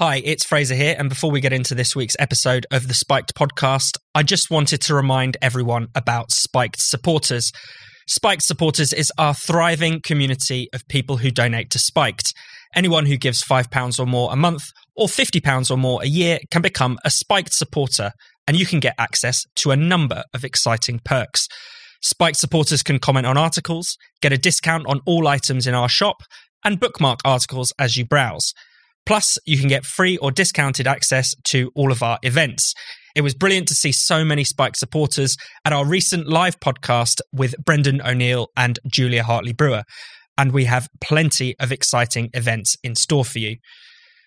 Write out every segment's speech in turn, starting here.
Hi, it's Fraser here. And before we get into this week's episode of the Spiked podcast, I just wanted to remind everyone about Spiked supporters. Spiked supporters is our thriving community of people who donate to Spiked. Anyone who gives £5 or more a month or £50 or more a year can become a Spiked supporter, and you can get access to a number of exciting perks. Spiked supporters can comment on articles, get a discount on all items in our shop, and bookmark articles as you browse. Plus, you can get free or discounted access to all of our events. It was brilliant to see so many Spike supporters at our recent live podcast with Brendan O'Neill and Julia Hartley Brewer. And we have plenty of exciting events in store for you.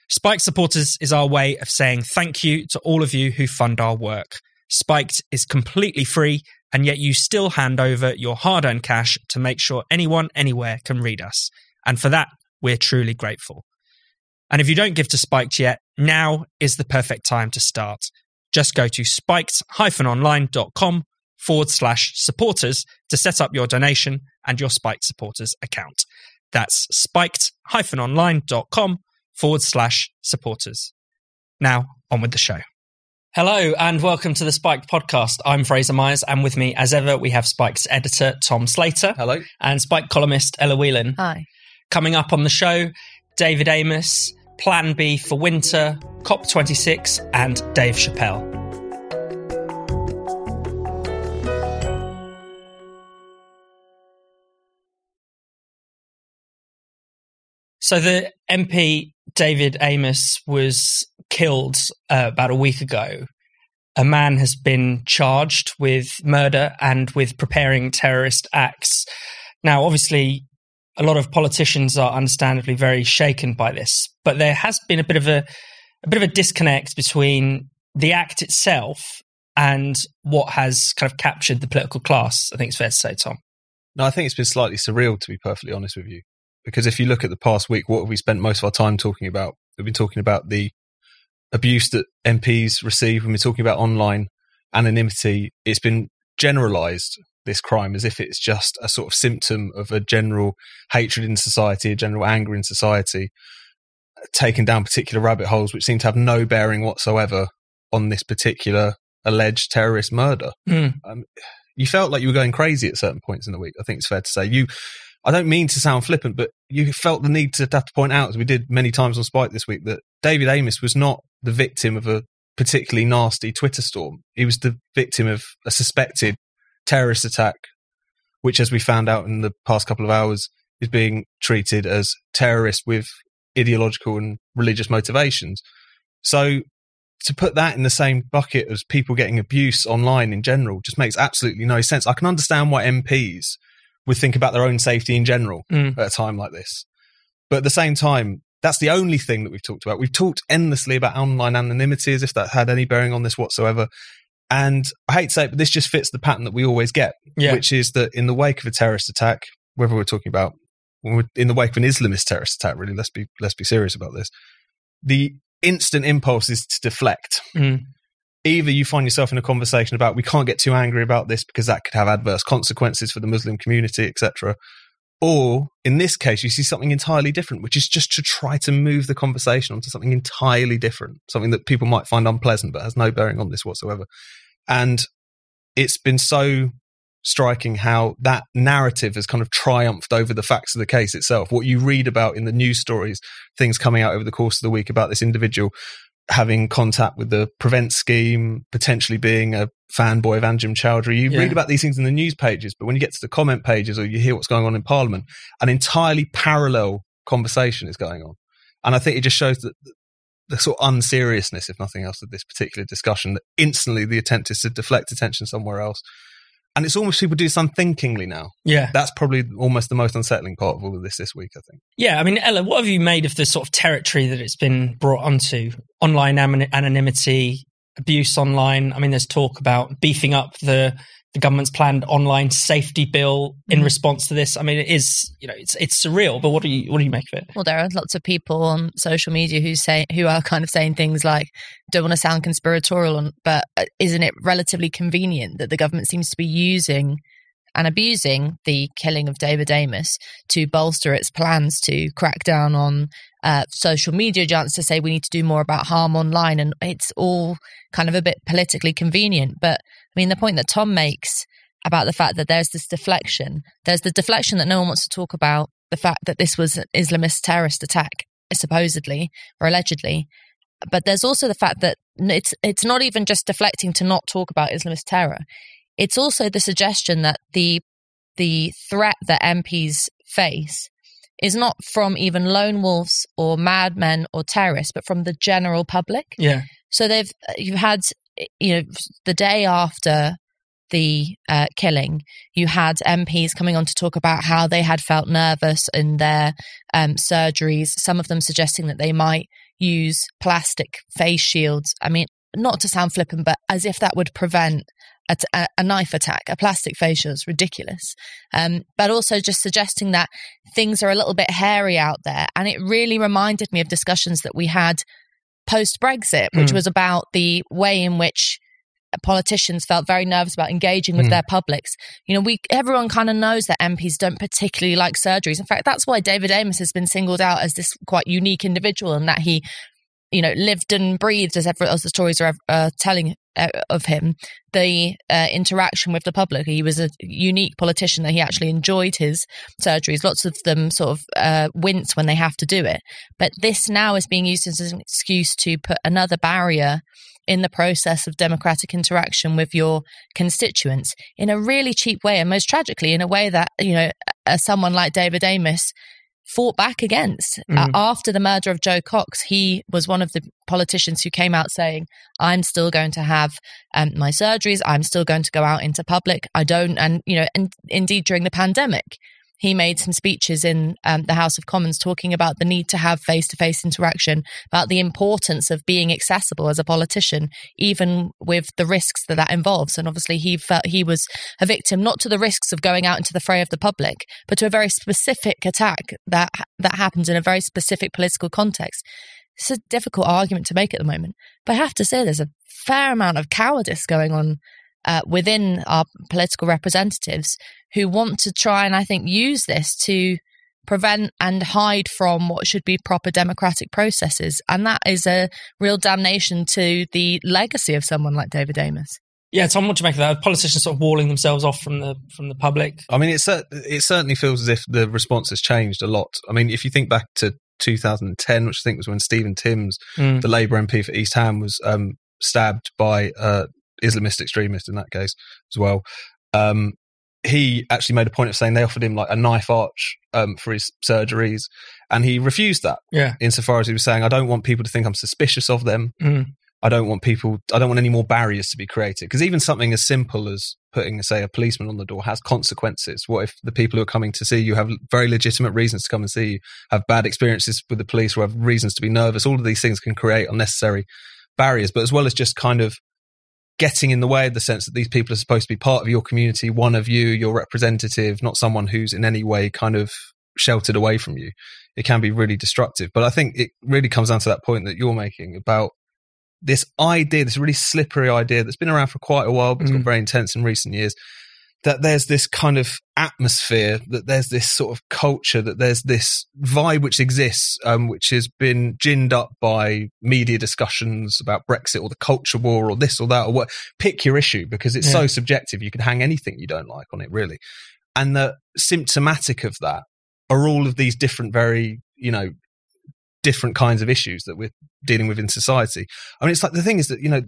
Spike supporters is our way of saying thank you to all of you who fund our work. Spiked is completely free, and yet you still hand over your hard earned cash to make sure anyone, anywhere can read us. And for that, we're truly grateful. And if you don't give to Spiked yet, now is the perfect time to start. Just go to spiked-online.com forward slash supporters to set up your donation and your Spiked supporters account. That's spiked-online.com forward slash supporters. Now, on with the show. Hello and welcome to the Spiked podcast. I'm Fraser Myers, and with me, as ever, we have Spike's editor, Tom Slater. Hello. And Spike columnist, Ella Whelan. Hi. Coming up on the show, David Amess, Plan B for Winter, COP26, and Dave Chappelle. So the MP David Amess was killed uh, about a week ago. A man has been charged with murder and with preparing terrorist acts. Now, obviously, a lot of politicians are understandably very shaken by this, but there has been a bit of a a bit of a disconnect between the act itself and what has kind of captured the political class. I think it's fair to say, Tom. No, I think it's been slightly surreal, to be perfectly honest with you. Because if you look at the past week, what have we spent most of our time talking about? We've been talking about the abuse that MPs receive. We've been talking about online anonymity. It's been generalized, this crime, as if it's just a sort of symptom of a general hatred in society, a general anger in society, taking down particular rabbit holes which seem to have no bearing whatsoever on this particular alleged terrorist murder. Mm. Um, you felt like you were going crazy at certain points in the week. I think it's fair to say you. I don't mean to sound flippant, but you felt the need to have to point out, as we did many times on Spike this week, that David Amess was not the victim of a particularly nasty Twitter storm. He was the victim of a suspected terrorist attack, which, as we found out in the past couple of hours, is being treated as terrorist with ideological and religious motivations. So to put that in the same bucket as people getting abuse online in general just makes absolutely no sense. I can understand why MPs would think about their own safety in general Mm. at a time like this. But at the same time, that's the only thing that we've talked about. We've talked endlessly about online anonymity as if that had any bearing on this whatsoever. And I hate to say it, but this just fits the pattern that we always get, Yeah. which is that in the wake of a terrorist attack, whether we're talking about we're in the wake of an Islamist terrorist attack, really, let's be let's be serious about this. The instant impulse is to deflect. Mm. Either you find yourself in a conversation about we can't get too angry about this because that could have adverse consequences for the Muslim community, etc. Or in this case, you see something entirely different, which is just to try to move the conversation onto something entirely different, something that people might find unpleasant but has no bearing on this whatsoever. And it's been so striking how that narrative has kind of triumphed over the facts of the case itself. What you read about in the news stories, things coming out over the course of the week about this individual having contact with the prevent scheme, potentially being a fanboy of Anjem Choudary. You Yeah. read about these things in the news pages, but when you get to the comment pages or you hear what's going on in Parliament, an entirely parallel conversation is going on. And I think it just shows that the sort of unseriousness, if nothing else, of this particular discussion, that instantly the attempt is to deflect attention somewhere else. And it's almost people do this unthinkingly now. Yeah. That's probably almost the most unsettling part of all of this this week, I think. Yeah, I mean, Ella, what have you made of the sort of territory that it's been brought onto? Online anonymity, abuse online. I mean, there's talk about beefing up the the government's planned online safety bill in Mhm. response to this. I mean, it is you know it's it's surreal. But what do you what do you make of it? Well, there are lots of people on social media who say who are kind of saying things like, "Don't want to sound conspiratorial, but uh, isn't it relatively convenient that the government seems to be using and abusing the killing of David Amess to bolster its plans to crack down on uh, social media giants to say we need to do more about harm online, and it's all kind of a bit politically convenient. But I mean, the point that Tom makes about the fact that there's this deflection, there's the deflection that no one wants to talk about the fact that this was an Islamist terrorist attack, supposedly or allegedly. But there's also the fact that it's it's not even just deflecting to not talk about Islamist terror. It's also the suggestion that the the threat that MPs face is not from even lone wolves or madmen or terrorists, but from the general public. Yeah. So they've you've had you know the day after the uh, killing, you had MPs coming on to talk about how they had felt nervous in their um, surgeries. Some of them suggesting that they might use plastic face shields. I mean, not to sound flippant, but as if that would prevent a, a, knife attack, a plastic facial is ridiculous. Um, but also just suggesting that things are a little bit hairy out there. And it really reminded me of discussions that we had post Brexit, which mm. was about the way in which politicians felt very nervous about engaging with mm. their publics. You know, we everyone kind of knows that MPs don't particularly like surgeries. In fact, that's why David Amess has been singled out as this quite unique individual, and that he you know, lived and breathed as, ever, as the stories are uh, telling of him, the uh, interaction with the public. He was a unique politician that he actually enjoyed his surgeries. Lots of them sort of uh, wince when they have to do it. But this now is being used as an excuse to put another barrier in the process of democratic interaction with your constituents in a really cheap way and most tragically in a way that you know someone like David Amess fought back against. Mm. Uh, after the murder of Jo Cox, he was one of the politicians who came out saying, I'm still going to have um, my surgeries. I'm still going to go out into public. I don't, and, you know, and indeed during the pandemic, he made some speeches in um, the House of Commons talking about the need to have face to face interaction, about the importance of being accessible as a politician, even with the risks that that involves. And obviously, he felt he was a victim not to the risks of going out into the fray of the public, but to a very specific attack that that happens in a very specific political context. It's a difficult argument to make at the moment, but I have to say there's a fair amount of cowardice going on uh, within our political representatives who want to try and I think use this to prevent and hide from what should be proper democratic processes. And that is a real damnation to the legacy of someone like David Amess. Yeah, Tom, what do you make of that? Politicians sort of walling themselves off from the from the public. I mean, it's it certainly feels as if the response has changed a lot. I mean, if you think back to 2010, which I think was when Stephen Timms, mm. the Labour MP for East Ham, was um, stabbed by uh, Islamist extremist in that case as well. Um, he actually made a point of saying they offered him like a knife arch um, for his surgeries, and he refused that. Yeah. Insofar as he was saying, I don't want people to think I'm suspicious of them. Mm. I don't want people. I don't want any more barriers to be created because even something as simple as putting, say, a policeman on the door has consequences. What if the people who are coming to see you have very legitimate reasons to come and see you, have bad experiences with the police, or have reasons to be nervous? All of these things can create unnecessary barriers. But as well as just kind of getting in the way of the sense that these people are supposed to be part of your community, one of you, your representative, not someone who's in any way kind of sheltered away from you. It can be really destructive. But I think it really comes down to that point that you're making about this idea, this really slippery idea that's been around for quite a while, but it's mm. got very intense in recent years that there's this kind of atmosphere, that there's this sort of culture, that there's this vibe which exists, um, which has been ginned up by media discussions about Brexit or the culture war or this or that or what. Pick your issue because it's yeah. so subjective. You can hang anything you don't like on it, really. And the symptomatic of that are all of these different, very, you know, different kinds of issues that we're dealing with in society. I mean, it's like the thing is that, you know,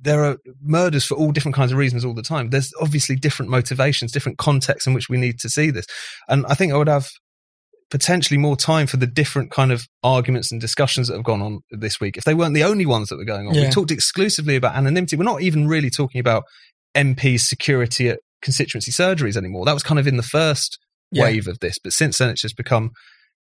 there are murders for all different kinds of reasons all the time. There's obviously different motivations, different contexts in which we need to see this. And I think I would have potentially more time for the different kind of arguments and discussions that have gone on this week if they weren't the only ones that were going on. Yeah. We talked exclusively about anonymity. We're not even really talking about MPs' security at constituency surgeries anymore. That was kind of in the first yeah. wave of this, but since then it's just become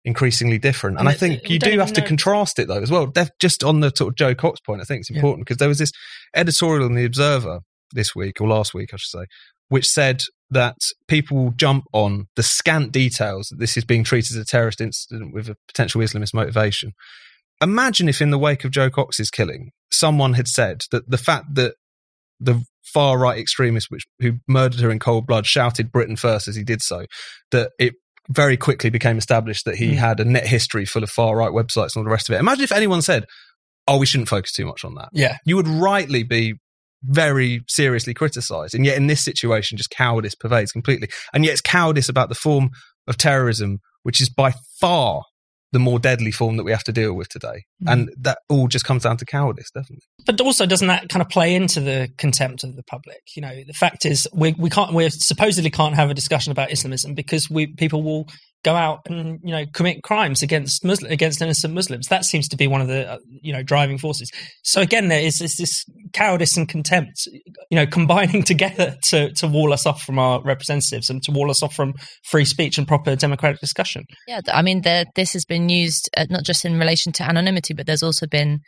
increasingly different. And, I think you do have to contrast it though as well. Just on the sort of Jo Cox point, I think it's important because yeah. there was this editorial in the Observer this week or last week, I should say, which said that people jump on the scant details that this is being treated as a terrorist incident with a potential Islamist motivation. Imagine if in the wake of Jo Cox's killing, someone had said that the fact that the far right extremist which who murdered her in cold blood shouted Britain first as he did so, that it very quickly became established that he Mm. had a net history full of far right websites and all the rest of it. Imagine if anyone said, "Oh, we shouldn't focus too much on that." Yeah. You would rightly be very seriously criticised, and yet in this situation, just cowardice pervades completely. And yet, it's cowardice about the form of terrorism, which is by far the more deadly form that we have to deal with today. Mm. And that all just comes down to cowardice, definitely. But also, doesn't that kind of play into the contempt of the public? You know, the fact is, we we can't we supposedly can't have a discussion about Islamism because we people will go out and you know commit crimes against Muslim against innocent Muslims. That seems to be one of the uh, you know driving forces. So again, there is, is this cowardice and contempt, you know, combining together to to wall us off from our representatives and to wall us off from free speech and proper democratic discussion. Yeah, I mean, the, this has been used uh, not just in relation to anonymity, but there's also been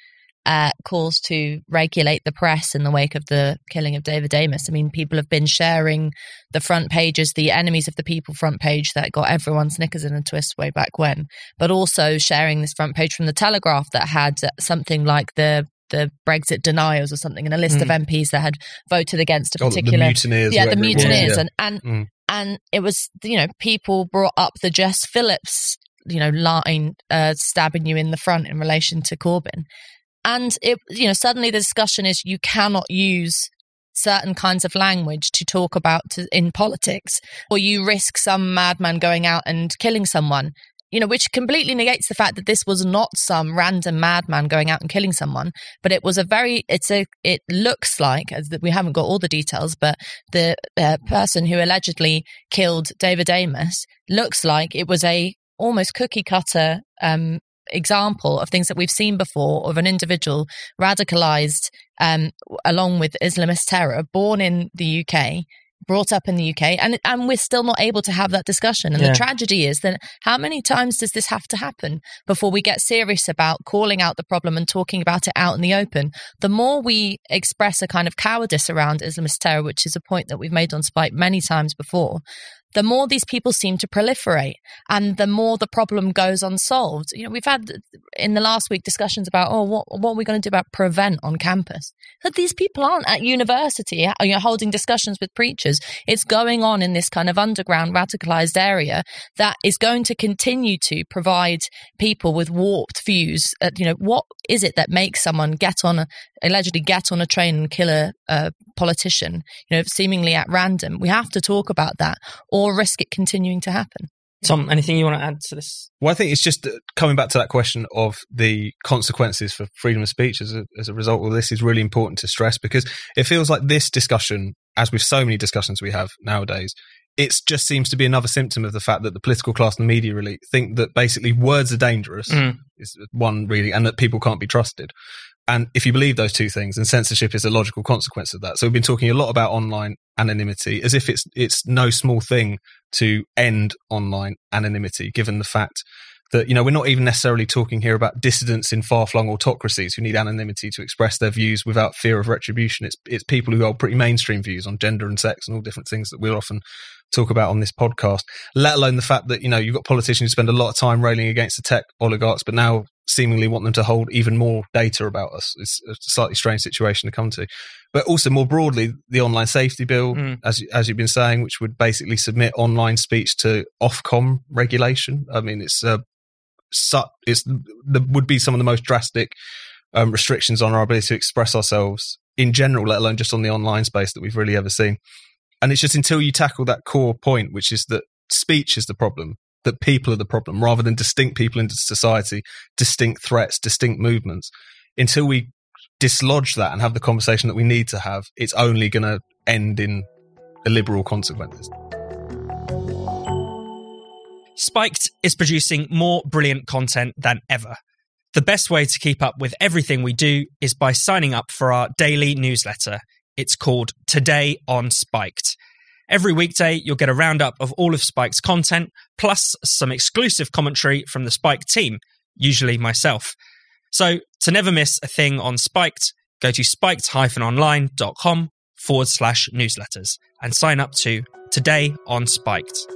uh, calls to regulate the press in the wake of the killing of David Amess. I mean, people have been sharing the front pages, the enemies of the people front page that got everyone's knickers in a twist way back when, but also sharing this front page from the Telegraph that had something like the the Brexit deniers or something, and a list of MPs that had voted against a Oh, the particular mutineers, yeah, the whatever it was, mutineers, yeah. and and Mm. and it was you know people brought up the Jess Phillips you know line uh, stabbing you in the front in relation to Corbyn, and it you know suddenly the discussion is you cannot use certain kinds of language to talk about to, in politics, or you risk some madman going out and killing someone. You know, which completely negates the fact that this was not some random madman going out and killing someone, but it was a very, it's a, it looks like, as that we haven't got all the details, but the uh, person who allegedly killed David Amess looks like it was a almost cookie cutter um, example of things that we've seen before of an individual radicalized um, along with Islamist terror, born in the UK. Brought up in the UK, and and we're still not able to have that discussion. And Yeah. the tragedy is that how many times does this have to happen before we get serious about calling out the problem and talking about it out in the open? The more we express a kind of cowardice around Islamist terror, which is a point that we've made on Spike many times before, the more these people seem to proliferate and the more the problem goes unsolved. You know, we've had in the last week discussions about, oh, what, what are we going to do about prevent on campus? But these people aren't at university, you know, holding discussions with preachers. It's going on in this kind of underground radicalized area that is going to continue to provide people with warped views. Uh, you know, what is it that makes someone get on a, allegedly get on a train and kill a, a politician, you know, seemingly at random? We have to talk about that risk it continuing to happen. Tom, anything you want to add to this? Well, I think it's just uh, coming back to that question of the consequences for freedom of speech as a, as a result of this is really important to stress because it feels like this discussion, as with so many discussions we have nowadays, it just seems to be another symptom of the fact that the political class and the media really think that basically words are dangerous, Mm. is one really, and that people can't be trusted. And if you believe those two things, then censorship is a logical consequence of that. So we've been talking a lot about online anonymity as if it's it's no small thing to end online anonymity, given the fact that you know we're not even necessarily talking here about dissidents in far-flung autocracies who need anonymity to express their views without fear of retribution. It's it's people who hold pretty mainstream views on gender and sex and all different things that we're often talk about on this podcast. Let alone the fact that you know you've got politicians who spend a lot of time railing against the tech oligarchs, but now seemingly want them to hold even more data about us. It's a slightly strange situation to come to. But also more broadly, the online safety bill, Mm. as as you've been saying, which would basically submit online speech to Ofcom regulation. I mean, it's uh, su- it's the would be some of the most drastic um, restrictions on our ability to express ourselves in general, let alone just on the online space that we've really ever seen. And it's just until you tackle that core point, which is that speech is the problem, that people are the problem, rather than distinct people in society, distinct threats, distinct movements. Until we dislodge that and have the conversation that we need to have, it's only going to end in illiberal consequences. Spiked is producing more brilliant content than ever. The best way to keep up with everything we do is by signing up for our daily newsletter. It's called Today on Spiked. Every weekday, you'll get a roundup of all of Spike's content, plus some exclusive commentary from the Spike team, usually myself. So, to never miss a thing on Spiked, go to spiked-online.com forward slash newsletters and sign up to Today on Spiked.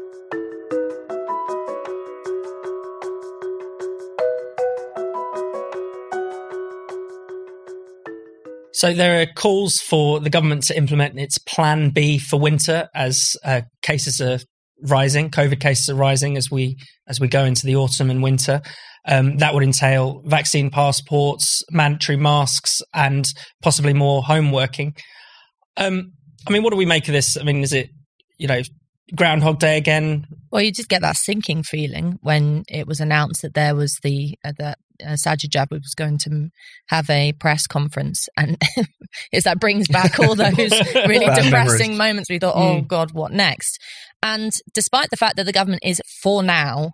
So there are calls for the government to implement its Plan B for winter as uh, cases are rising. COVID cases are rising as we as we go into the autumn and winter. Um, that would entail vaccine passports, mandatory masks, and possibly more home working. Um, I mean, what do we make of this? I mean, is it you know Groundhog Day again? Well, you just get that sinking feeling when it was announced that there was the uh, that uh, Sajid Javid was going to have a press conference, and is that brings back all those really depressing memories. moments. We thought, oh Mm. God, what next? And despite the fact that the government is for now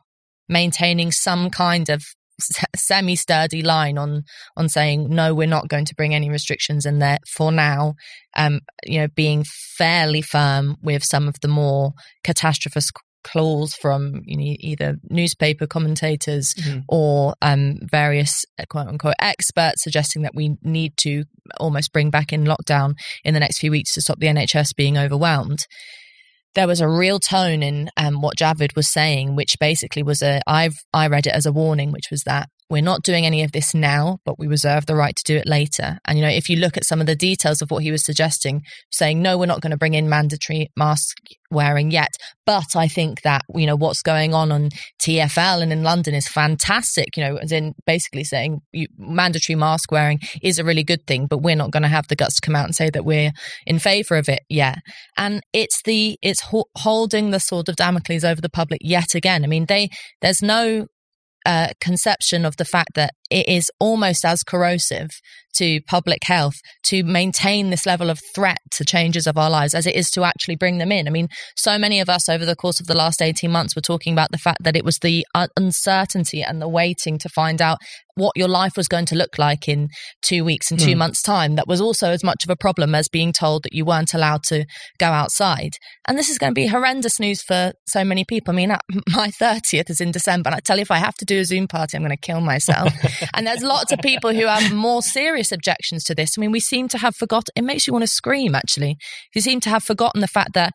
maintaining some kind of semi sturdy line on on saying no we're not going to bring any restrictions in there for now um you know being fairly firm with some of the more catastrophist clause from you know either newspaper commentators Mhm. or um various uh, quote unquote experts suggesting that we need to almost bring back in lockdown in the next few weeks to stop the NHS being overwhelmed there was a real tone in um, what Javid was saying, which basically was a I've I read it as a warning, which was that we're not doing any of this now, but we reserve the right to do it later. And you know, if you look at some of the details of what he was suggesting, saying no, we're not going to bring in mandatory mask wearing yet, but I think that you know what's going on on TFL and in London is fantastic. You know, as in basically saying you, mandatory mask wearing is a really good thing, but we're not going to have the guts to come out and say that we're in favour of it yet and it's the it's ho- holding the sword of Damocles over the public yet again. I mean, they there's no uh, conception of the fact that it is almost as corrosive to public health to maintain this level of threat to changes of our lives as it is to actually bring them in. I mean, so many of us over the course of the last 18 months were talking about the fact that it was the uh, uncertainty and the waiting to find out what your life was going to look like in two weeks and two Mm. months' time. That was also as much of a problem as being told that you weren't allowed to go outside. And this is going to be horrendous news for so many people. I mean, my 30th is in December, and I tell you, if I have to do a Zoom party, I'm going to kill myself. and there's lots of people who have more serious objections to this. I mean, we seem to have forgotten, it makes you want to scream, actually. You seem to have forgotten the fact that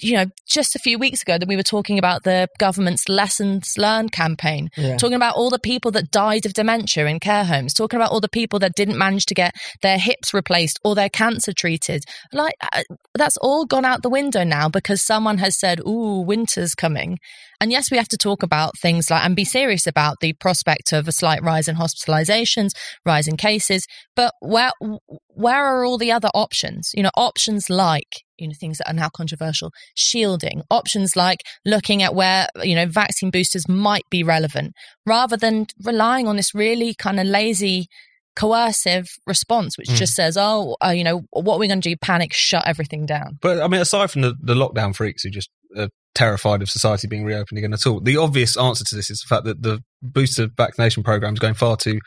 you know, just a few weeks ago that we were talking about the government's lessons learned campaign, Yeah. talking about all the people that died of dementia in care homes, talking about all the people that didn't manage to get their hips replaced or their cancer treated. Like uh, that's all gone out the window now because someone has said, "Ooh, winter's coming." And yes, we have to talk about things like and be serious about the prospect of a slight rise in hospitalizations, rise in cases, but where where are all the other options? You know, options like you know things that are now controversial, shielding, options like looking at where you know vaccine boosters might be relevant, rather than relying on this really kind of lazy coercive response which Mm. just says oh uh, you know what are we going to do panic shut everything down But I mean, aside from the, the lockdown freaks who just are terrified of society being reopened again at all, the obvious answer to this is the fact that the booster vaccination program is going far too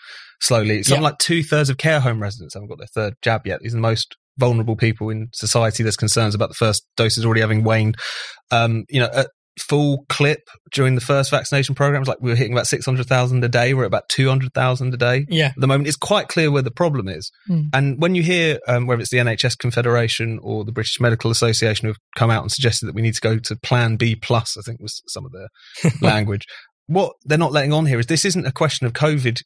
slowly. It's Yeah. like two thirds of care home residents haven't got their third jab yet. These are the most vulnerable people in society. There's concerns about the first doses already having waned. Um, you know, at full clip during the first vaccination programs, like we were hitting about 600,000 a day. We're at about 200,000 a day Yeah. at the moment. It's quite clear where the problem is. Hmm. And when you hear um, whether it's the NHS Confederation or the British Medical Association who've come out and suggested that we need to go to Plan B plus, I think was some of their language. What they're not letting on here is this isn't a question of COVID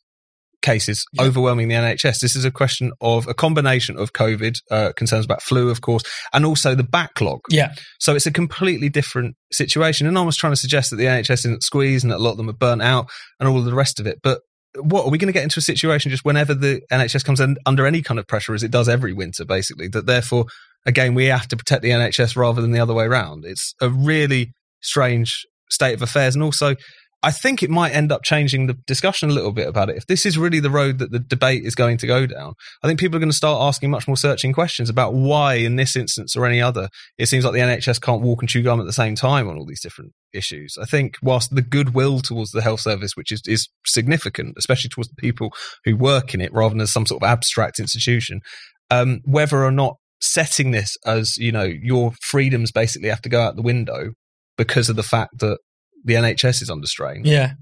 cases Yeah. overwhelming the NHS. This is a question of a combination of COVID uh, concerns about flu, of course, and also the backlog. Yeah. So it's a completely different situation. And I was trying to suggest that the NHS isn't squeezed and that a lot of them are burnt out and all of the rest of it. But what are we going to get into a situation just whenever the NHS comes in, under any kind of pressure, as it does every winter, basically, that therefore, again, we have to protect the NHS rather than the other way around? It's a really strange state of affairs. And also, I think it might end up changing the discussion a little bit about it. If this is really the road that the debate is going to go down, I think people are going to start asking much more searching questions about why, in this instance or any other, it seems like the NHS can't walk and chew gum at the same time on all these different issues. I think whilst the goodwill towards the health service, which is, is significant, especially towards the people who work in it rather than as some sort of abstract institution, um, whether or not setting this as, you know, your freedoms basically have to go out the window because of the fact that the NHS is under strain. Yeah.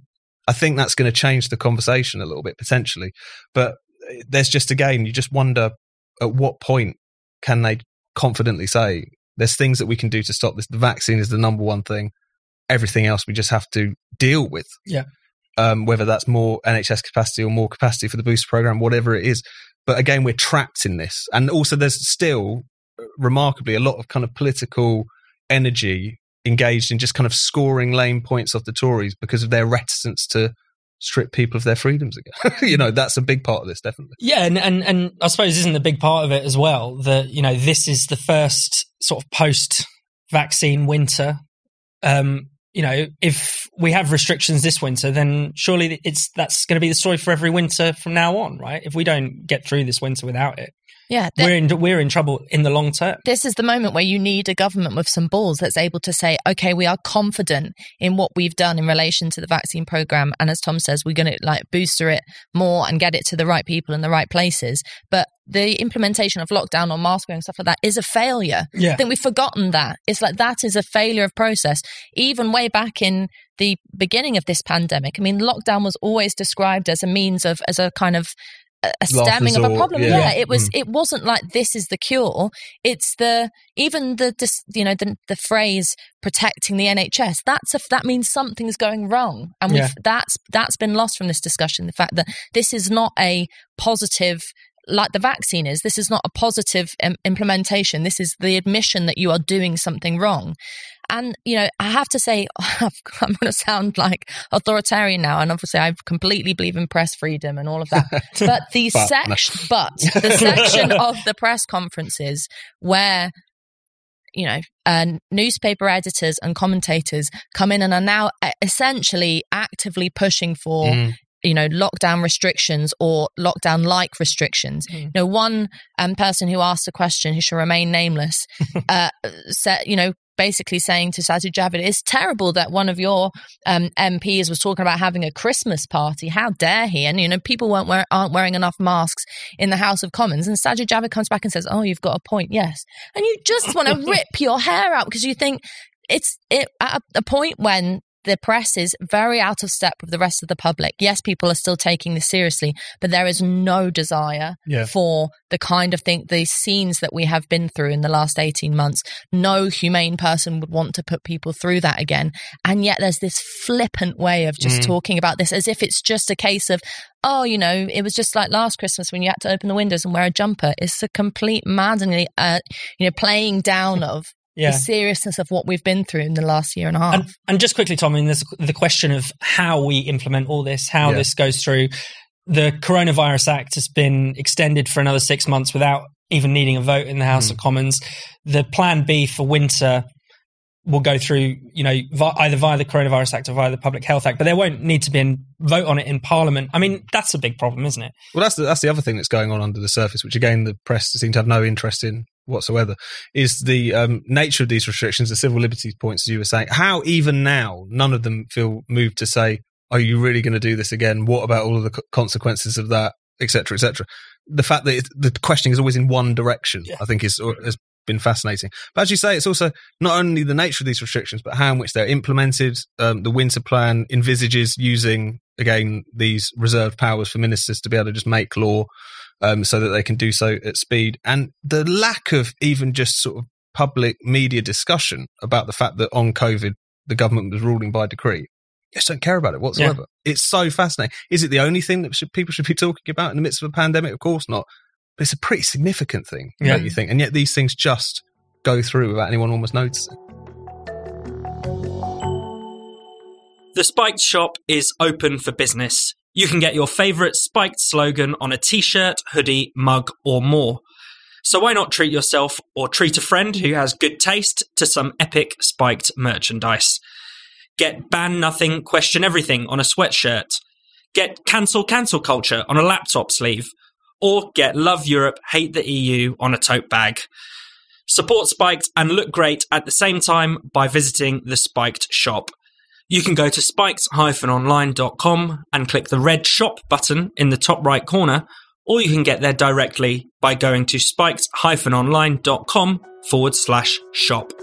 I think that's going to change the conversation a little bit potentially. But there's just again, you just wonder at what point can they confidently say there's things that we can do to stop this. The vaccine is the number one thing. Everything else we just have to deal with. Yeah. Um, whether that's more NHS capacity or more capacity for the booster program, whatever it is. But again, we're trapped in this. And also there's still uh, remarkably a lot of kind of political energy engaged in just kind of scoring lame points off the Tories because of their reticence to strip people of their freedoms again. you know, that's a big part of this, definitely. Yeah, and, and and I suppose isn't a big part of it as well that you know this is the first sort of post vaccine winter. Um, you know, if we have restrictions this winter, then surely it's that's going to be the story for every winter from now on, right? If we don't get through this winter without it, Yeah, we're in we're in trouble in the long term. this is the moment where you need a government with some balls that's able to say, okay, we are confident in what we've done in relation to the vaccine program. And as Tom says, we're going to like booster it more and get it to the right people in the right places. But the implementation of lockdown or mask wearing and stuff like that is a failure. Yeah. I think we've forgotten that. It's like that is a failure of process. Even way back in the beginning of this pandemic, I mean, lockdown was always described as a means of, as a kind of a stemming of a problem. yeah. Yeah, it was. Mm. It wasn't like this is the cure. It's the even the dis, you know the the phrase protecting the NHS. That's a that means something's going wrong, and we've Yeah. that's that's been lost from this discussion. The fact that this is not a positive. Like the vaccine is, this is not a positive im- implementation. This is the admission that you are doing something wrong. And, you know, I have to say, I'm going to sound like authoritarian now. And obviously, I completely believe in press freedom and all of that. But the section, but the section of the press conferences where you know, uh, newspaper editors and commentators come in and are now essentially actively pushing for, Mm. you know, lockdown restrictions or lockdown like restrictions. Mm. You know, one um, person who asked a question who shall remain nameless uh, said, you know, basically saying to Sajid Javid, it's terrible that one of your um, MPs was talking about having a Christmas party. How dare he? And, you know, people weren't wear- aren't wearing enough masks in the House of Commons. And Sajid Javid comes back and says, oh, you've got a point. Yes. And you just want to rip your hair out because you think it's it, at a- a point when the press is very out of step with the rest of the public. Yes, people are still taking this seriously, but there is no desire Yeah. for the kind of thing, the scenes that we have been through in the last 18 months. No humane person would want to put people through that again. And yet there's this flippant way of just Mm. talking about this as if it's just a case of, oh, you know, it was just like last Christmas when you had to open the windows and wear a jumper. It's a complete maddeningly, uh, you know, playing down of Yeah. the seriousness of what we've been through in the last year and a half. And, and just quickly, Tom, I mean, there's the question of how we implement all this, how Yeah. this goes through. The Coronavirus Act has been extended for another six months without even needing a vote in the House Mm. of Commons. The plan B for winter will go through, you know, vi- either via the Coronavirus Act or via the Public Health Act, but there won't need to be a vote on it in Parliament. I mean, that's a big problem, isn't it? Well, that's the, that's the other thing that's going on under the surface, which again the press seem to have no interest in whatsoever, is the um, nature of these restrictions, the civil liberties points, as you were saying. How even now none of them feel moved to say, "Are you really going to do this again? What about all of the consequences of that, etc., etc." The fact that the questioning is always in one direction, Yeah. I think, is has been fascinating. But as you say, it's also not only the nature of these restrictions, but how in which they're implemented. Um, the winter plan envisages using again these reserved powers for ministers to be able to just make law um, so that they can do so at speed. And the lack of even just sort of public media discussion about the fact that on COVID the government was ruling by decree. Just don't care about it whatsoever. It's so fascinating. Is it the only thing that should, people should be talking about in the midst of a pandemic? Of course not. But it's a pretty significant thing, Yeah. don't you think? And yet these things just go through without anyone almost noticing. The Spiked shop is open for business. You can get your favorite Spiked slogan on a t shirt, hoodie, mug, or more. So why not treat yourself or treat a friend who has good taste to some epic Spiked merchandise? Get ban nothing, question everything on a sweatshirt. Get cancel cancel culture on a laptop sleeve. Or get love Europe, hate the EU on a tote bag. Support Spiked and look great at the same time by visiting the Spiked shop. You can go to spiked-online.com and click the red shop button in the top right corner, or you can get there directly by going to spiked-online.com forward slash shop.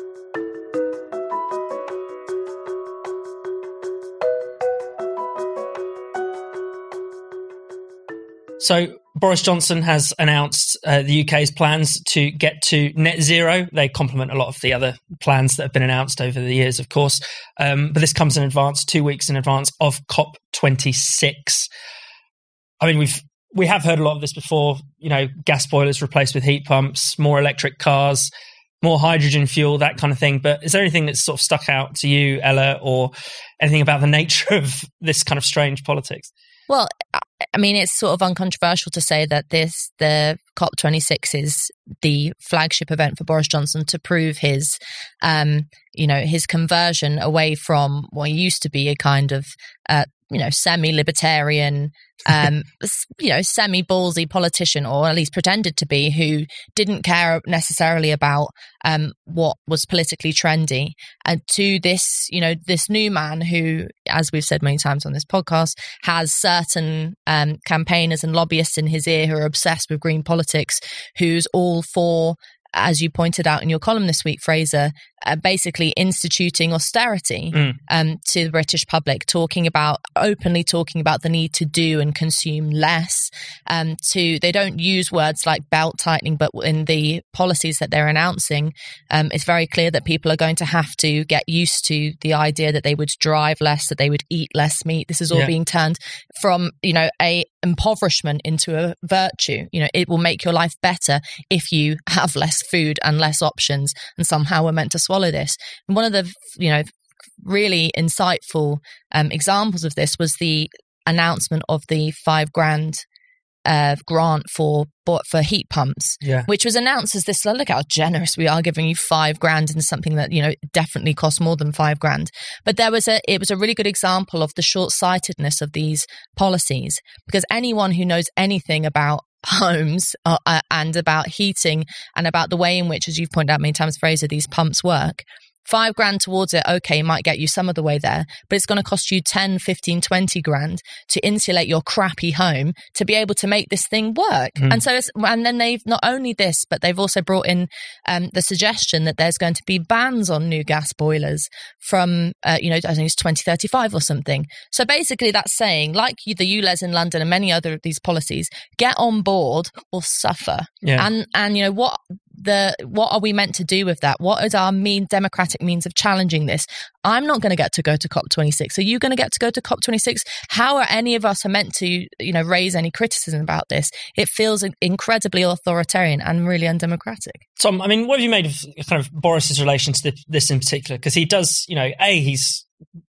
So Boris Johnson has announced uh, the UK's plans to get to net zero. They complement a lot of the other plans that have been announced over the years, of course. Um, but this comes in advance, two weeks in advance of COP26. I mean, we've we have heard a lot of this before. You know, gas boilers replaced with heat pumps, more electric cars. more hydrogen fuel, that kind of thing. But is there anything that's sort of stuck out to you, Ella, or anything about the nature of this kind of strange politics? Well, I mean, it's sort of uncontroversial to say that this, the COP26 is the flagship event for Boris Johnson to prove his, um, you know, his conversion away from what used to be a kind of, uh, you know, semi-libertarian, um, you know, semi-ballsy politician, or at least pretended to be, who didn't care necessarily about um, what was politically trendy, and to this, you know, this new man who, as we've said many times on this podcast, has certain um, campaigners and lobbyists in his ear who are obsessed with green politics, who's all for as you pointed out in your column this week, Fraser, uh, basically instituting austerity mm. um, to the British public, talking about openly talking about the need to do and consume less. Um, to they don't use words like belt tightening, but in the policies that they're announcing, um, it's very clear that people are going to have to get used to the idea that they would drive less, that they would eat less meat. This is all yeah. being turned from you know a impoverishment into a virtue. You know, it will make your life better if you have less food and less options, and somehow we're meant to swallow this. And one of the, you know, really insightful um, examples of this was the announcement of the five grand uh, grant for for heat pumps, yeah. which was announced as this. Look how generous we are, giving you five grand in something that you know definitely costs more than five grand. But there was a it was a really good example of the short sightedness of these policies because anyone who knows anything about homes uh, uh, and about heating and about the way in which, as you've pointed out many times, Fraser, these pumps work five grand towards it, okay, might get you some of the way there, but it's going to cost you 10, 15, 20 grand to insulate your crappy home to be able to make this thing work. Mm. And so, it's, and then they've not only this, but they've also brought in um, the suggestion that there's going to be bans on new gas boilers from, uh, you know, I think it's 2035 or something. So basically, that's saying, like the ULEZ in London and many other of these policies, get on board or suffer. Yeah. And, and, you know, what the what are we meant to do with that? What is our mean democratic means of challenging this? I'm not going to get to go to COP26. Are you going to get to go to COP26? How are any of us are meant to, you know, raise any criticism about this? It feels incredibly authoritarian and really undemocratic. Tom, I mean, what have you made of kind of Boris's relation to this in particular? Because he does, you know, a he's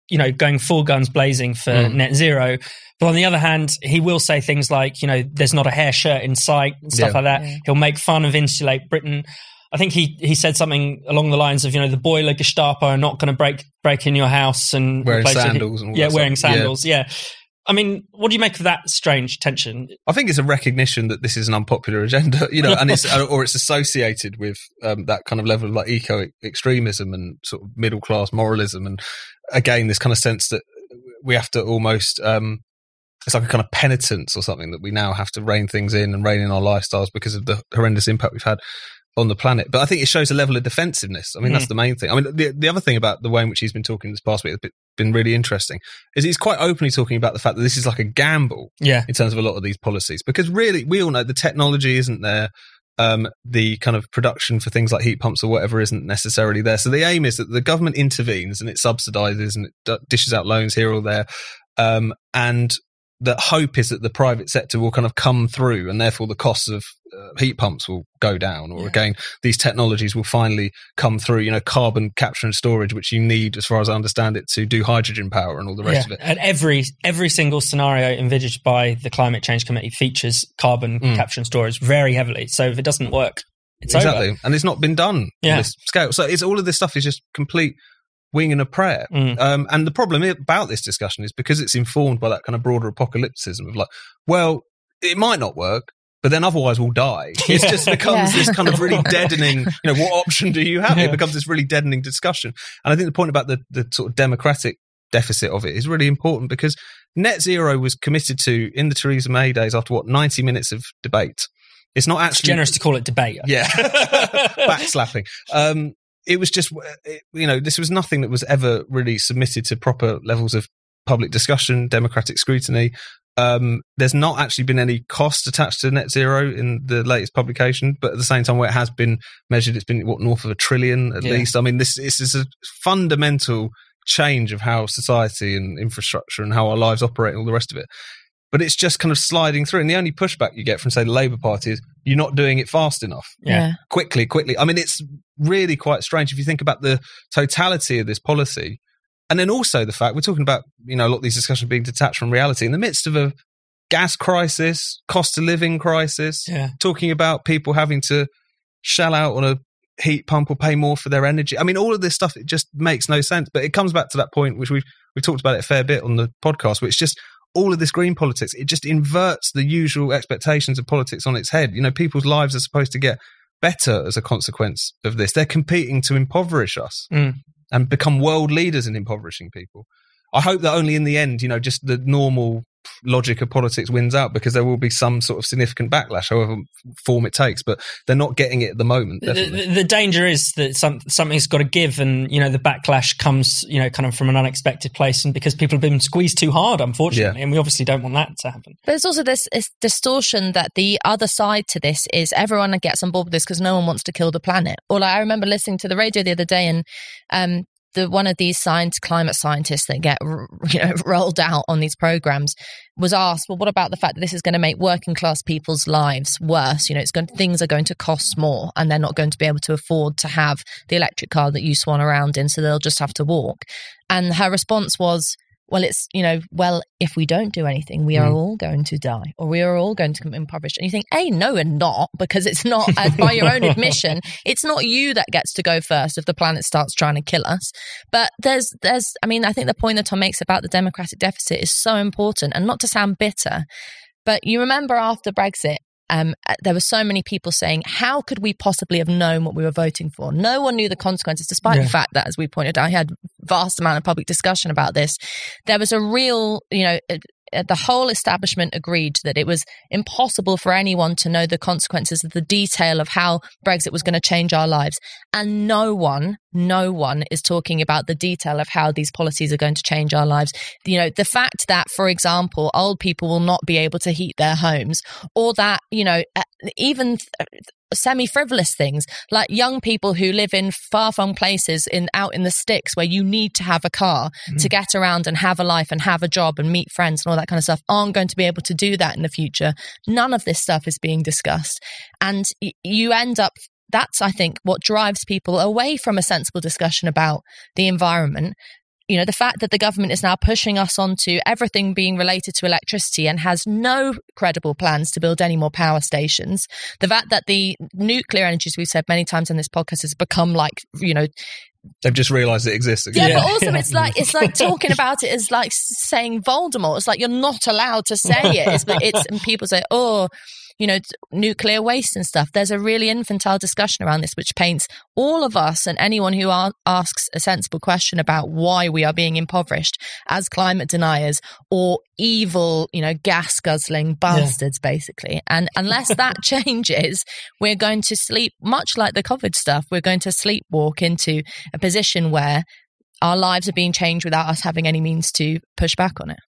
you know going full guns blazing for mm. net zero but on the other hand, he will say things like, you know, there's not a hair shirt in sight and stuff yeah. like that. Yeah. He'll make fun of Insulate Britain. I think he, he said something along the lines of, you know, the boiler Gestapo are not going to break break in your house and wearing sandals. And yeah, wearing sandals. Yeah. yeah. I mean, what do you make of that strange tension? I think it's a recognition that this is an unpopular agenda, you know, and it's or it's associated with um, that kind of level of like eco extremism and sort of middle class moralism, and again, this kind of sense that we have to almost um, it's like a kind of penitence or something that we now have to rein things in and rein in our lifestyles because of the horrendous impact we've had on the planet. But I think it shows a level of defensiveness. I mean, mm. that's the main thing. I mean, the, the other thing about the way in which he's been talking this past week has been really interesting is he's quite openly talking about the fact that this is like a gamble yeah. in terms of a lot of these policies because really we all know the technology isn't there. Um, the kind of production for things like heat pumps or whatever isn't necessarily there. So the aim is that the government intervenes and it subsidizes and it dishes out loans here or there. Um, and that hope is that the private sector will kind of come through and therefore the costs of uh, heat pumps will go down or yeah. again these technologies will finally come through you know carbon capture and storage which you need as far as i understand it to do hydrogen power and all the rest yeah. of it and every every single scenario envisaged by the climate change committee features carbon mm. capture and storage very heavily so if it doesn't work it's exactly over. and it's not been done yeah. on this scale so it's all of this stuff is just complete wing and a prayer. Mm. Um, and the problem about this discussion is because it's informed by that kind of broader apocalypticism of like, well, it might not work, but then otherwise we'll die. It just becomes yeah. this kind of really deadening, you know, what option do you have? Yeah. It becomes this really deadening discussion. And I think the point about the, the sort of democratic deficit of it is really important because net zero was committed to in the Theresa May days after what, 90 minutes of debate. It's not actually it's generous to call it debate. Yeah, backslapping. Um, it was just, you know, this was nothing that was ever really submitted to proper levels of public discussion, democratic scrutiny. Um, there's not actually been any cost attached to net zero in the latest publication, but at the same time, where it has been measured, it's been what north of a trillion at yeah. least. I mean, this, this is a fundamental change of how society and infrastructure and how our lives operate and all the rest of it. But it's just kind of sliding through. And the only pushback you get from, say, the Labour Party is you're not doing it fast enough. Yeah. Quickly, quickly. I mean, it's really quite strange if you think about the totality of this policy. And then also the fact we're talking about, you know, a lot of these discussions being detached from reality in the midst of a gas crisis, cost of living crisis, Yeah. talking about people having to shell out on a heat pump or pay more for their energy. I mean, all of this stuff, it just makes no sense. But it comes back to that point, which we've, we've talked about it a fair bit on the podcast, which just all of this green politics, it just inverts the usual expectations of politics on its head. You know, people's lives are supposed to get better as a consequence of this. They're competing to impoverish us Mm. and become world leaders in impoverishing people. I hope that only in the end, you know, just the normal logic of politics wins out because there will be some sort of significant backlash, however form it takes. But they're not getting it at the moment. The, the, the danger is that some, something's got to give, and you know the backlash comes, you know, kind of from an unexpected place, and because people have been squeezed too hard, unfortunately, and we obviously don't want that to happen. But there's also this, this distortion that the other side to this is everyone gets on board with this because no one wants to kill the planet. Or like, I remember listening to the radio the other day and um, the one of these science climate scientists that get you know rolled out on these programs was asked, well, what about the fact that this is going to make working class people's lives worse? You know, it's going things are going to cost more, and they're not going to be able to afford to have the electric car that you swan around in, so they'll just have to walk. And her response was, well, it's, you know, well, if we don't do anything, we are Mm. all going to die or we are all going to become impoverished. And you think, hey, no, we're not, because it's not, as by your own admission, it's not you that gets to go first if the planet starts trying to kill us. But there's, there's, I mean, I think the point that Tom makes about the democratic deficit is so important and not to sound bitter, but you remember after Brexit, um, uh, there were so many people saying, "How could we possibly have known what we were voting for?" No one knew the consequences, despite Yeah. the fact that, as we pointed out, I had vast amount of public discussion about this. There was a real, you know, uh, the whole establishment agreed that it was impossible for anyone to know the consequences of the detail of how Brexit was going to change our lives, and no one, no one is talking about the detail of how these policies are going to change our lives. You know, the fact that, for example, old people will not be able to heat their homes, or that you know, uh, even semi frivolous things like young people who live in far flung places in out in the sticks where you need to have a car to mm. get around and have a life and have a job and meet friends and all that kind of stuff aren't going to be able to do that in the future. None of this stuff is being discussed. And y- you end up that's I think what drives people away from a sensible discussion about the environment you know, the fact that the government is now pushing us onto everything being related to electricity and has no credible plans to build any more power stations. The fact that the nuclear energy, as we've said many times on this podcast, has become like, you know, They've just realised it exists yeah, but also it's like it's like talking about it as like saying Voldemort. It's like you're not allowed to say it. It's, it's and people say, oh, you know, nuclear waste and stuff. There's a really infantile discussion around this, which paints all of us and anyone who a- asks a sensible question about why we are being impoverished as climate deniers or evil, you know, gas guzzling bastards, basically. And unless that changes, we're going to sleep, much like the COVID stuff, we're going to sleepwalk into a position where our lives are being changed without us having any means to push back on it.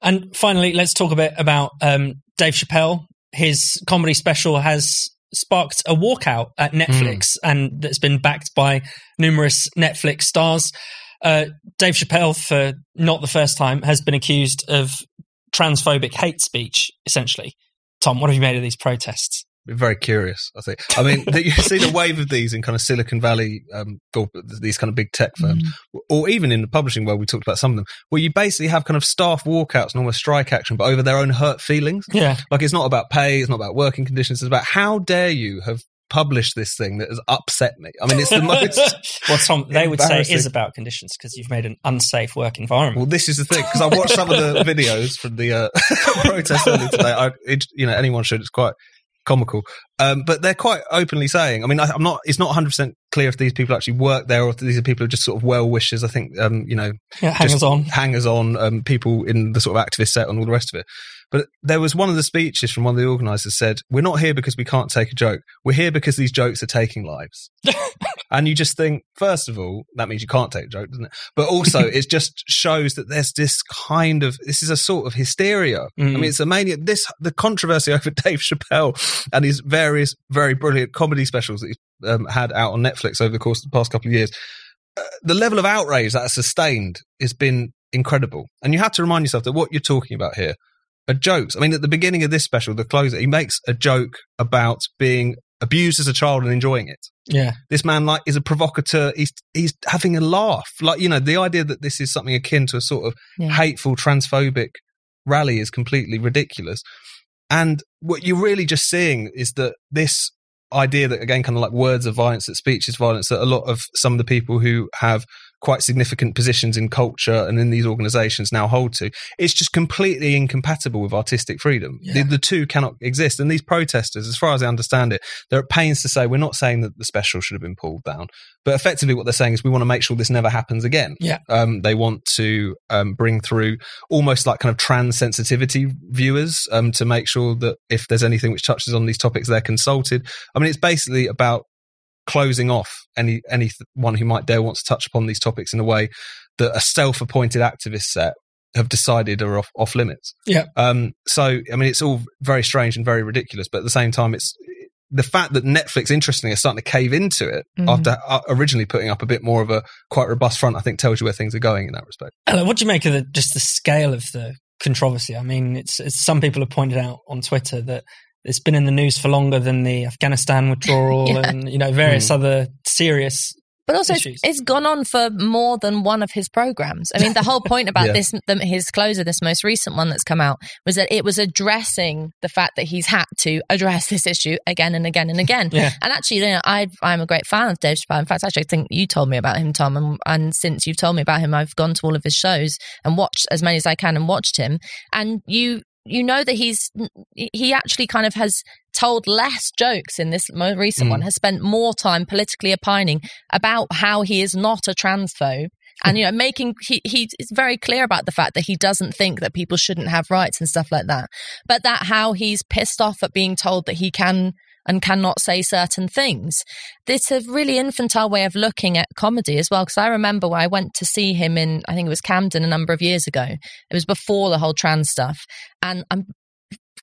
And finally, let's talk a bit about um, Dave Chappelle. His comedy special has sparked a walkout at Netflix, and that's been backed by numerous Netflix stars. Uh, Dave Chappelle, for not the first time, has been accused of transphobic hate speech. Essentially, Tom, what have you made of these protests? Very curious. I think. I mean, that you see the wave of these in kind of Silicon Valley, um, these kind of big tech firms, or even in the publishing world. We talked about some of them, where you basically have kind of staff walkouts and almost strike action, but over their own hurt feelings. Yeah, Like it's not about pay, it's not about working conditions. It's about how dare you have published this thing that has upset me. I mean, it's the most. well, Tom, they would say it is about conditions because you've made an unsafe work environment. Well, this is the thing because I watched some of the videos from the uh, protest earlier today. I, it, you know, anyone should. It's quite comical, um, but they're quite openly saying. I mean, I, I'm not. It's not 100 percent clear if these people actually work there or if these are people who are just sort of well wishers. I think, um, you know, yeah, hangers on. hangers on, um, people in the sort of activist set and all the rest of it. But there was one of the speeches from one of the organisers said, "We're not here because we can't take a joke. We're here because these jokes are taking lives." and you just think, first of all, that means you can't take a joke, doesn't it? But also, it just shows that there's this kind of this is a sort of hysteria. I Mm. mean, it's a mania. This the controversy over Dave Chappelle and his various very brilliant comedy specials that he's um, had out on Netflix over the course of the past couple of years. Uh, the level of outrage that has sustained has been incredible. And you have to remind yourself that what you're talking about here are jokes. I mean, at the beginning of this special, the closer, he makes a joke about being abused as a child and enjoying it. Yeah. This man like is a provocateur. He's he's having a laugh. Like you know, the idea that this is something akin to a sort of Yeah. hateful, transphobic rally is completely ridiculous. And what you're really just seeing is that this idea that again, kind of like words of violence, that speech is violence, that a lot of some of the people who have quite significant positions in culture and in these organizations now hold to, it's just completely incompatible with artistic freedom. Yeah. The, the two cannot exist. And these protesters, as far as I understand it, they're at pains to say we're not saying that the special should have been pulled down, but effectively what they're saying is we want to make sure this never happens again. Yeah. Um, they want to um, bring through almost like kind of trans sensitivity viewers um, to make sure that if there's anything which touches on these topics, they're consulted. I mean, it's basically about closing off any anyone who might dare want to touch upon these topics in a way that a self-appointed activist set have decided are off, off limits. Yeah. Um, so, I mean, it's all very strange and very ridiculous, but at the same time, it's the fact that Netflix, interestingly, is starting to cave into it Mhm. after uh, originally putting up a bit more of a quite robust front, I think tells you where things are going in that respect. Ella, what do you make of the, just the scale of the controversy? I mean, it's, it's some people have pointed out on Twitter that it's been in the news for longer than the Afghanistan withdrawal Yeah. and you know various hmm. other serious. But also, it's, issues. it's gone on for more than one of his programs. I mean, the whole point about Yeah. this, the, his closer, this most recent one that's come out, was that it was addressing the fact that he's had to address this issue again and again and again. Yeah. And actually, you know, I, I'm a great fan of Dave Chappelle. In fact, actually, I think you told me about him, Tom. And, and since you've told me about him, I've gone to all of his shows and watched as many as I can and watched him. And you, you know that he's he actually kind of has told less jokes in this most recent Mm. one, has spent more time politically opining about how he is not a transphobe. And you know, making he he is very clear about the fact that he doesn't think that people shouldn't have rights and stuff like that. But that how he's pissed off at being told that he can and cannot say certain things. It's a really infantile way of looking at comedy as well. Because I remember when I went to see him in, I think it was Camden a number of years ago. It was before the whole trans stuff, and I'm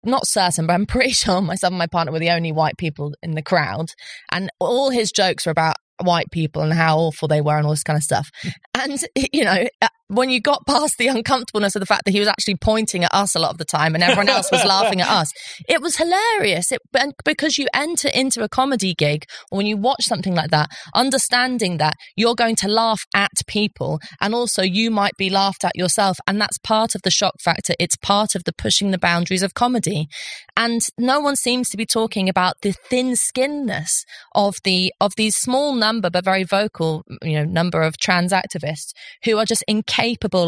not certain, but I'm pretty sure myself and my partner were the only white people in the crowd, and all his jokes were about white people and how awful they were and all this kind of stuff. And you know, when you got past the uncomfortableness of the fact that he was actually pointing at us a lot of the time and everyone else was laughing at us, it was hilarious. It, and because you enter into a comedy gig or when you watch something like that, understanding that you're going to laugh at people and also you might be laughed at yourself. And that's part of the shock factor. It's part of the pushing the boundaries of comedy. And no one seems to be talking about the thin skinness of the, of these small number, but very vocal, you know, number of trans activists who are just incapable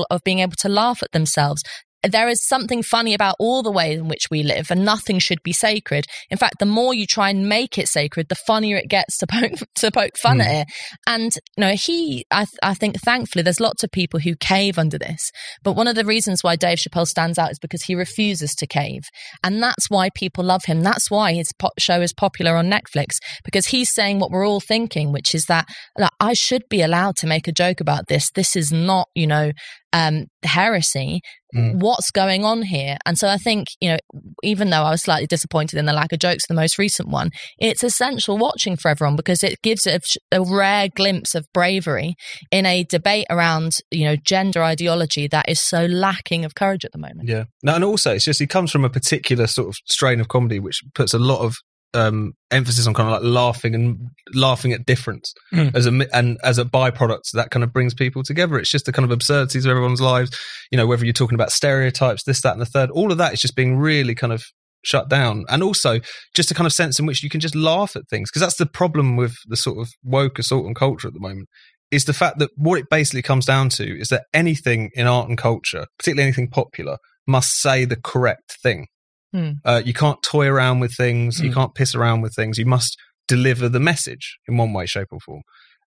of being able to laugh at themselves. There is something funny about all the ways in which we live, and nothing should be sacred. In fact, the more you try and make it sacred, the funnier it gets to poke to poke fun at hmm. it. And you know, he, I, th- I think, thankfully, there's lots of people who cave under this. But one of the reasons why Dave Chappelle stands out is because he refuses to cave, and that's why people love him. That's why his po- show is popular on Netflix because he's saying what we're all thinking, which is that like, I should be allowed to make a joke about this. This is not, you know, um, heresy. Mm. What's going on here? And so I think, you know, even though I was slightly disappointed in the lack of jokes the most recent one, it's essential watching for everyone because it gives a, a rare glimpse of bravery in a debate around, you know, gender ideology that is so lacking of courage at the moment. Yeah. No, and also it's just he comes from a particular sort of strain of comedy which puts a lot of um, emphasis on kind of like laughing and laughing at difference Mm. as a and as a byproduct that kind of brings people together. It's just the kind of absurdities of everyone's lives. You know, whether you're talking about stereotypes, this, that, and the third, all of that is just being really kind of shut down, and also just a kind of sense in which you can just laugh at things because that's the problem with the sort of woke assault on culture at the moment. Is the fact that what it basically comes down to is that anything in art and culture, particularly anything popular, must say the correct thing. Hmm. Uh, you can't toy around with things. You Hmm. can't piss around with things. You must deliver the message in one way, shape, or form.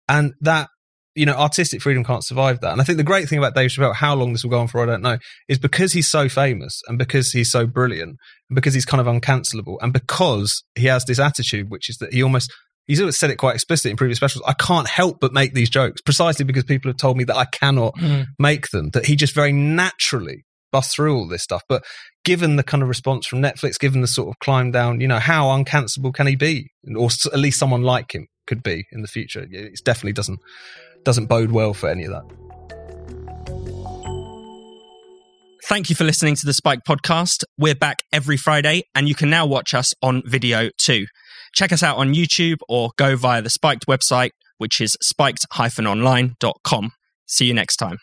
And that, you know, artistic freedom can't survive that. And I think the great thing about Dave Chappelle, how long this will go on for, I don't know, is because he's so famous and because he's so brilliant and because he's kind of uncancelable and because he has this attitude, which is that he almost, he's always said it quite explicitly in previous specials. I can't help but make these jokes precisely because people have told me that I cannot Mm. make them, that he just very naturally busts through all this stuff. But given the kind of response from Netflix, given the sort of climb down, you know, how uncancelable can he be? Or at least someone like him could be in the future. It definitely doesn't doesn't bode well for any of that. Thank you for listening to the Spiked podcast. We're back every Friday, and you can now watch us on video too. Check us out on YouTube or go via the Spiked website, which is spiked-online.com. See you next time.